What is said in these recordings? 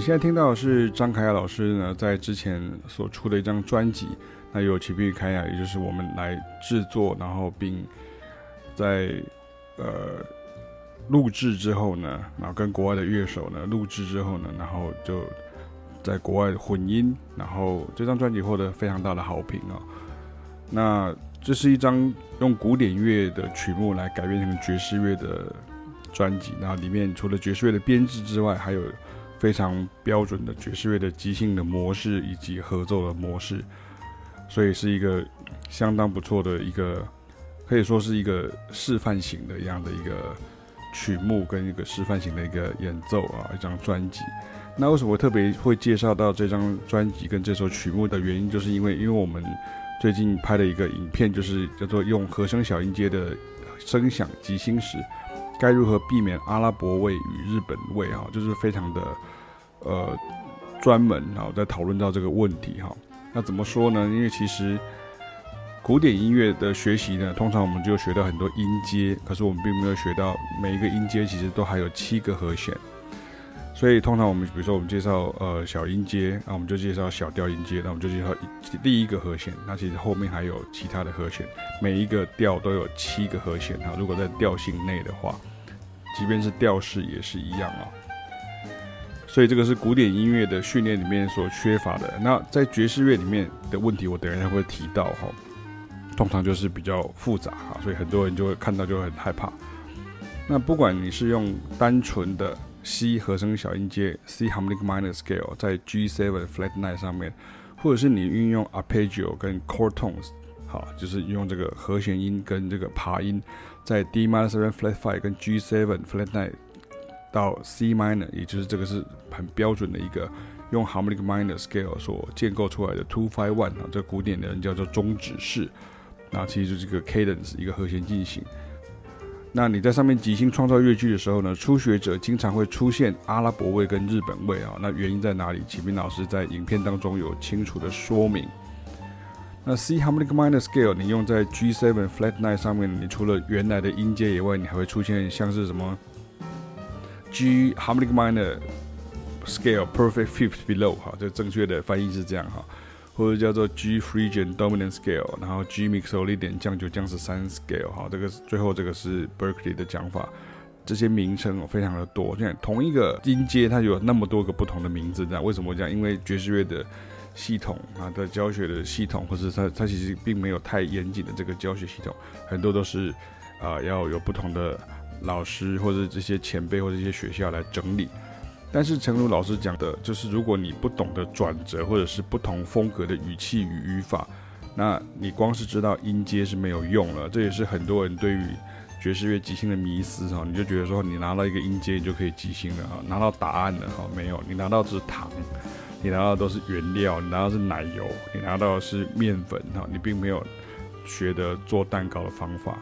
现在听到的是张凯雅老师呢，在之前所出的一张专辑，那由齐斌与凯雅，也就是我们来制作，然后并在呃录制之后呢，然后跟国外的乐手呢录制之后呢，然后就在国外混音，然后这张专辑获得非常大的好评啊、哦。那这是一张用古典乐的曲目来改编成爵士乐的专辑，然后里面除了爵士乐的编制之外，还有非常标准的爵士乐的即兴的模式以及合奏的模式，所以是一个相当不错的一个，可以说是一个示范型的一样的一个曲目跟一个示范型的一个演奏啊，一张专辑。那为什么特别会介绍到这张专辑跟这首曲目的原因，就是因为因为我们。最近拍的一个影片，就是叫做用和声小音阶的声响即兴时，该如何避免阿拉伯味与日本味哈，就是非常的呃专门然后在讨论到这个问题哈。那怎么说呢？因为其实古典音乐的学习呢，通常我们就学到很多音阶，可是我们并没有学到每一个音阶其实都还有七个和弦。所以通常我们比如说我们介绍呃小音阶，那我们就介绍小调音阶，那我们就介绍第一个和弦。那其实后面还有其他的和弦，每一个调都有七个和弦哈。如果在调性内的话，即便是调式也是一样啊。所以这个是古典音乐的训练里面所缺乏的。那在爵士乐里面的问题，我等一下会提到哈。通常就是比较复杂哈，所以很多人就会看到就很害怕。那不管你是用单纯的。C 和声小音阶，C harmonic minor scale 在 G7 flat nine 上面，或者是你运用 arpeggio 跟 chord tones，好，就是用这个和弦音跟这个爬音，在 D minor seven flat five 跟 G seven flat nine 到 C minor，也就是这个是很标准的一个用 harmonic minor scale 所建构出来的 two five one 啊，这个古典的人叫做终止式，那其实就是这个 cadence 一个和弦进行。那你在上面即兴创造乐句的时候呢，初学者经常会出现阿拉伯味跟日本味啊。那原因在哪里？启明老师在影片当中有清楚的说明。那 C harmonic minor scale 你用在 G7 flat nine 上面，你除了原来的音阶以外，你还会出现像是什么 G harmonic minor scale perfect fifth below 哈，这正确的翻译是这样哈。或者叫做 G Phrygian Dominant Scale，然后 G Mixolydian 降九降十三 Scale，哈，这个最后这个是 Berkeley 的讲法。这些名称非常的多，现在同一个音阶它有那么多个不同的名字，这样为什么这样？因为爵士乐的系统啊的教学的系统，或者它它其实并没有太严谨的这个教学系统，很多都是啊、要有不同的老师或者这些前辈或者这些学校来整理。但是，诚如老师讲的，就是如果你不懂得转折，或者是不同风格的语气与语法，那你光是知道音阶是没有用了。这也是很多人对于爵士乐即兴的迷思哈，你就觉得说你拿到一个音阶，你就可以即兴了哈，拿到答案了哈，没有，你拿到的是糖，你拿到的都是原料，你拿到的是奶油，你拿到的是面粉哈，你并没有学得做蛋糕的方法。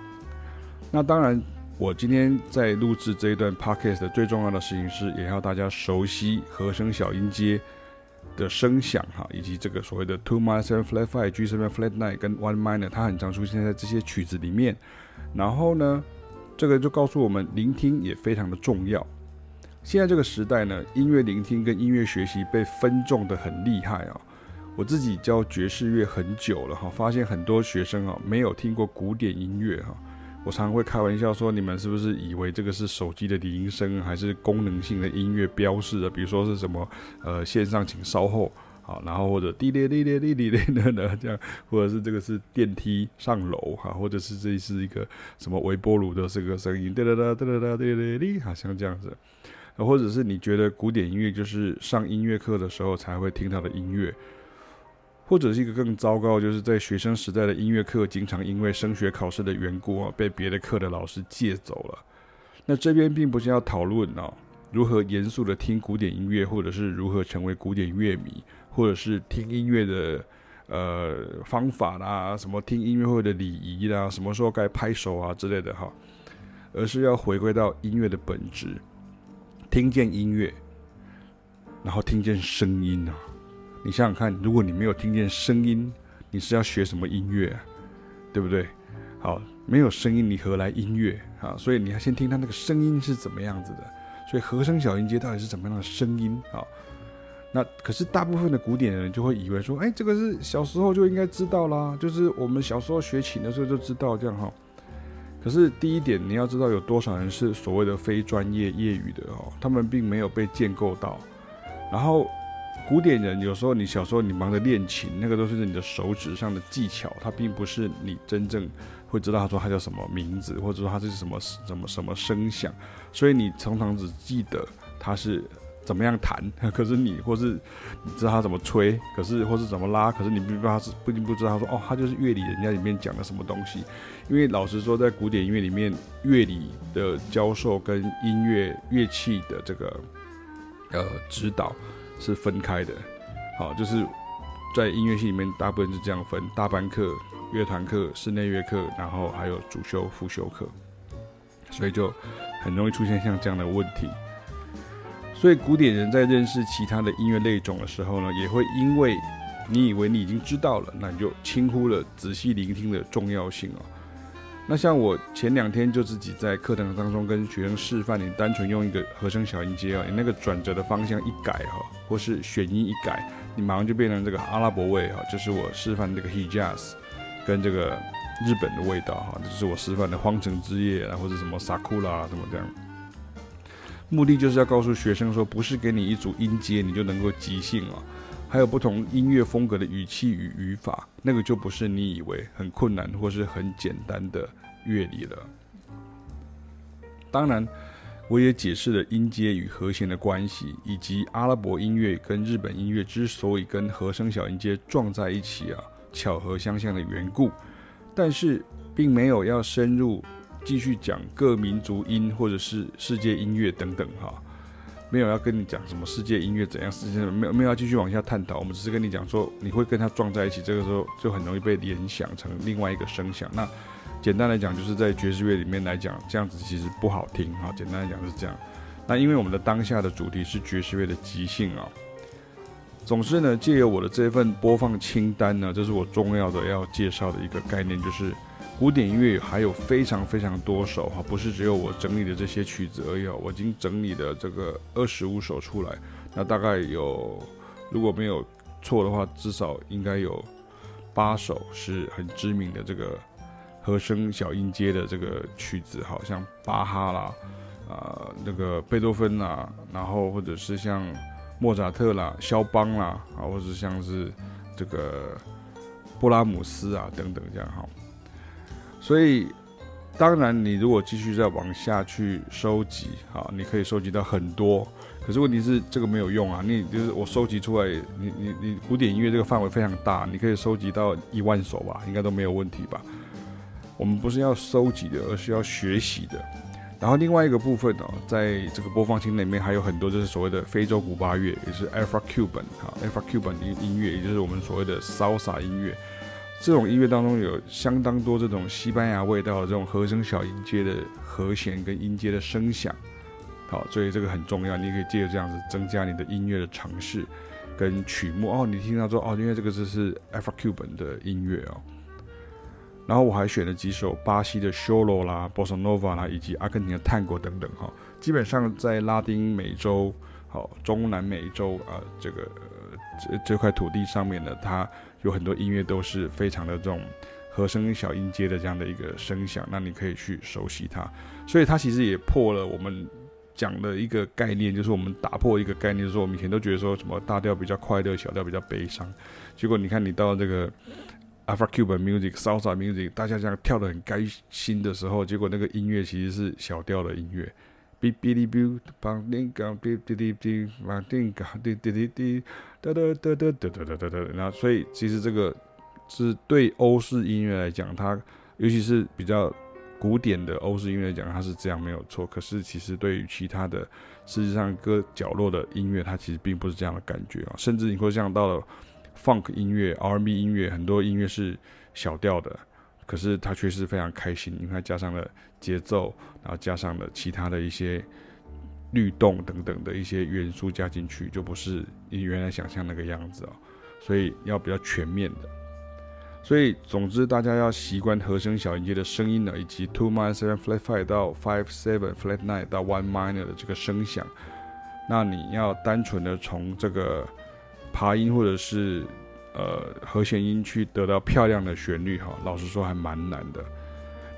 那当然。我今天在录制这一段 podcast 的最重要的事情是，也要大家熟悉和声小音阶的声响哈，以及这个所谓的 two minor seven flat five G seven flat nine 跟 one minor，它很常出现在这些曲子里面。然后呢，这个就告诉我们，聆听也非常的重要。现在这个时代呢，音乐聆听跟音乐学习被分众的很厉害啊。我自己教爵士乐很久了哈，发现很多学生啊没有听过古典音乐哈。我常常会开玩笑说，你们是不是以为这个是手机的铃声，还是功能性的音乐标示的？比如说是什么，呃，线上请稍后，好，然后或者滴滴滴滴滴滴滴的这样，或者是这个是电梯上楼哈，或者是这是一个什么微波炉的这个声音，哒哒哒哒哒哒哒哒，好像这样子，或者是你觉得古典音乐就是上音乐课的时候才会听到的音乐。或者是一个更糟糕，就是在学生时代的音乐课，经常因为升学考试的缘故啊，被别的课的老师借走了。那这边并不是要讨论啊，如何严肃的听古典音乐，或者是如何成为古典乐迷，或者是听音乐的呃方法啦，什么听音乐会的礼仪啦，什么时候该拍手啊之类的哈，而是要回归到音乐的本质，听见音乐，然后听见声音啊。你想想看，如果你没有听见声音，你是要学什么音乐啊？对不对？好，没有声音，你何来音乐啊？所以你要先听它那个声音是怎么样子的。所以和声小音阶到底是怎么样的声音啊？那可是大部分的古典人就会以为说，哎，这个是小时候就应该知道啦，就是我们小时候学琴的时候就知道这样哈。可是第一点，你要知道有多少人是所谓的非专业业余的哦，他们并没有被建构到。然后古典人有时候你小时候你忙着练琴，那个都是你的手指上的技巧，它并不是你真正会知道他说他叫什么名字，或者说他是什么什么什么声响，所以你常常只记得他是。怎么样弹？可是你或是你知道他怎么吹，可是或是怎么拉，可是你不知道他是不一定不知道。他说哦，他就是乐理人家里面讲的什么东西。因为老实说，在古典音乐里面，乐理的教授跟音乐乐器的这个呃指导是分开的。好，就是在音乐系里面，大部分是这样分：大班课、乐团课、室内乐课，然后还有主修、辅修课。所以就很容易出现像这样的问题。所以，古典人在认识其他的音乐类种的时候呢，也会因为你以为你已经知道了，那你就轻忽了仔细聆听的重要性哦。那像我前两天就自己在课堂当中跟学生示范，你单纯用一个和声小音阶啊，你那个转折的方向一改哈，或是选音一改，你马上就变成这个阿拉伯味哈，就是我示范这个 Hejaz 跟这个日本的味道哈，这是我示范的荒城之夜啊，或者什么 Sakura 什么这样。目的就是要告诉学生说，不是给你一组音阶你就能够即兴啊，还有不同音乐风格的语气与语法，那个就不是你以为很困难或是很简单的乐理了。当然，我也解释了音阶与和弦的关系，以及阿拉伯音乐跟日本音乐之所以跟和声小音阶撞在一起啊，巧合相像的缘故，但是并没有要深入。继续讲各民族音或者是世界音乐等等哈，没有要跟你讲什么世界音乐怎样，世界没有没有要继续往下探讨，我们只是跟你讲说你会跟它撞在一起，这个时候就很容易被联想成另外一个声响。那简单来讲，就是在爵士乐里面来讲，这样子其实不好听哈。简单来讲是这样。那因为我们的当下的主题是爵士乐的即兴啊，总之呢，借由我的这份播放清单呢，这是我重要的要介绍的一个概念，就是。古典音乐还有非常非常多首哈，不是只有我整理的这些曲子而已哦。我已经整理了这个二十五首出来，那大概有，如果没有错的话，至少应该有八首是很知名的这个和声小音阶的这个曲子，好像巴哈啦，啊、呃，那个贝多芬啦，然后或者是像莫扎特啦、肖邦啦，啊，或者像是这个布拉姆斯啊等等这样哈。所以，当然，你如果继续再往下去收集，好，你可以收集到很多。可是问题是，这个没有用啊！你就是我收集出来，你你你，古典音乐这个范围非常大，你可以收集到一万首吧，应该都没有问题吧？我们不是要收集的，而是要学习的。然后另外一个部分哦，在这个播放清单里面还有很多，就是所谓的非洲古巴乐，也是 Afro-Cuban 哈，Afro-Cuban 音音乐，也就是我们所谓的 Salsa 音乐。这种音乐当中有相当多这种西班牙味道的这种和声小音阶的和弦跟音阶的声响，好，所以这个很重要。你可以借着这样子增加你的音乐的尝试跟曲目哦。你听到说哦，因为这个就是 Afro-Cuban 的音乐哦。然后我还选了几首巴西的 Sholos 啦、Bossa Nova 啦，以及阿根廷的探戈等等哈。基本上在拉丁美洲、好中南美洲啊这个这这块土地上面呢，它。有很多音乐都是非常的这种和声小音阶的这样的一个声响，那你可以去熟悉它。所以它其实也破了我们讲的一个概念，就是我们打破一个概念，就是说我们以前都觉得说什么大调比较快乐，小调比较悲伤。结果你看你到这个 Afro-Cuban music、Salsa music，大家这样跳得很开心的时候，结果那个音乐其实是小调的音乐。哔哔哩哔，梆叮当，哔哔哩哔，梆叮当，滴滴滴滴，哒哒哒哒哒哒哒哒哒。然后，所以其实这个是对欧式音乐来讲，它尤其是比较古典的欧式音乐来讲，它是这样没有错。可是，其实对于其他的世界上各角落的音乐，它其实并不是这样的感觉啊。甚至你会像到了 Funk 音乐、R&B 音乐，很多音乐是小调的。可是它却是非常开心，因为它加上了节奏，然后加上了其他的一些律动等等的一些元素加进去，就不是你原来想象那个样子哦。所以要比较全面的。所以总之，大家要习惯和声小音阶的声音呢，以及 two minor seven flat five 到 five seven flat nine 到 one minor 的这个声响。那你要单纯的从这个爬音或者是呃和弦音去得到漂亮的旋律哈，老实说还蛮难的。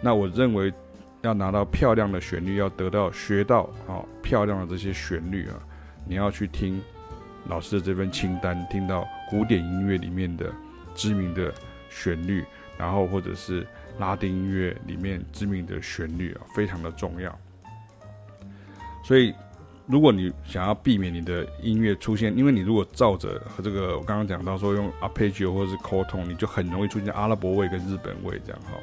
那我认为要拿到漂亮的旋律，要得到学到啊漂亮的这些旋律啊，你要去听老师的这份清单，听到古典音乐里面的知名的旋律，然后或者是拉丁音乐里面知名的旋律啊，非常的重要。所以。如果你想要避免你的音乐出现，因为你如果照着和这个我刚刚讲到说用 arpeggio 或是 quartet 你就很容易出现阿拉伯味跟日本味这样哈。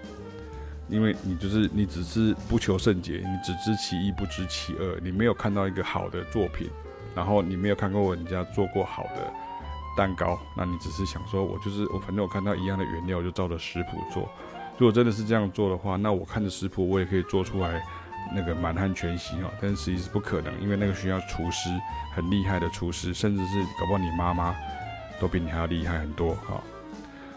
因为你就是你只是不求甚解，你只知其一不知其二，你没有看到一个好的作品，然后你没有看过人家做过好的蛋糕，那你只是想说我就是我反正我看到一样的原料，就照着食谱做。如果真的是这样做的话，那我看着食谱我也可以做出来。那个满汉全席哈，但是实际是不可能，因为那个需要厨师很厉害的厨师，甚至是搞不好你妈妈都比你还要厉害很多哈。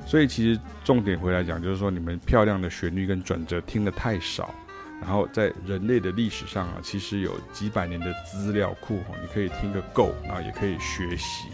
所以其实重点回来讲，就是说你们漂亮的旋律跟转折听得太少，然后在人类的历史上啊，其实有几百年的资料库哈，你可以听个够，然后也可以学习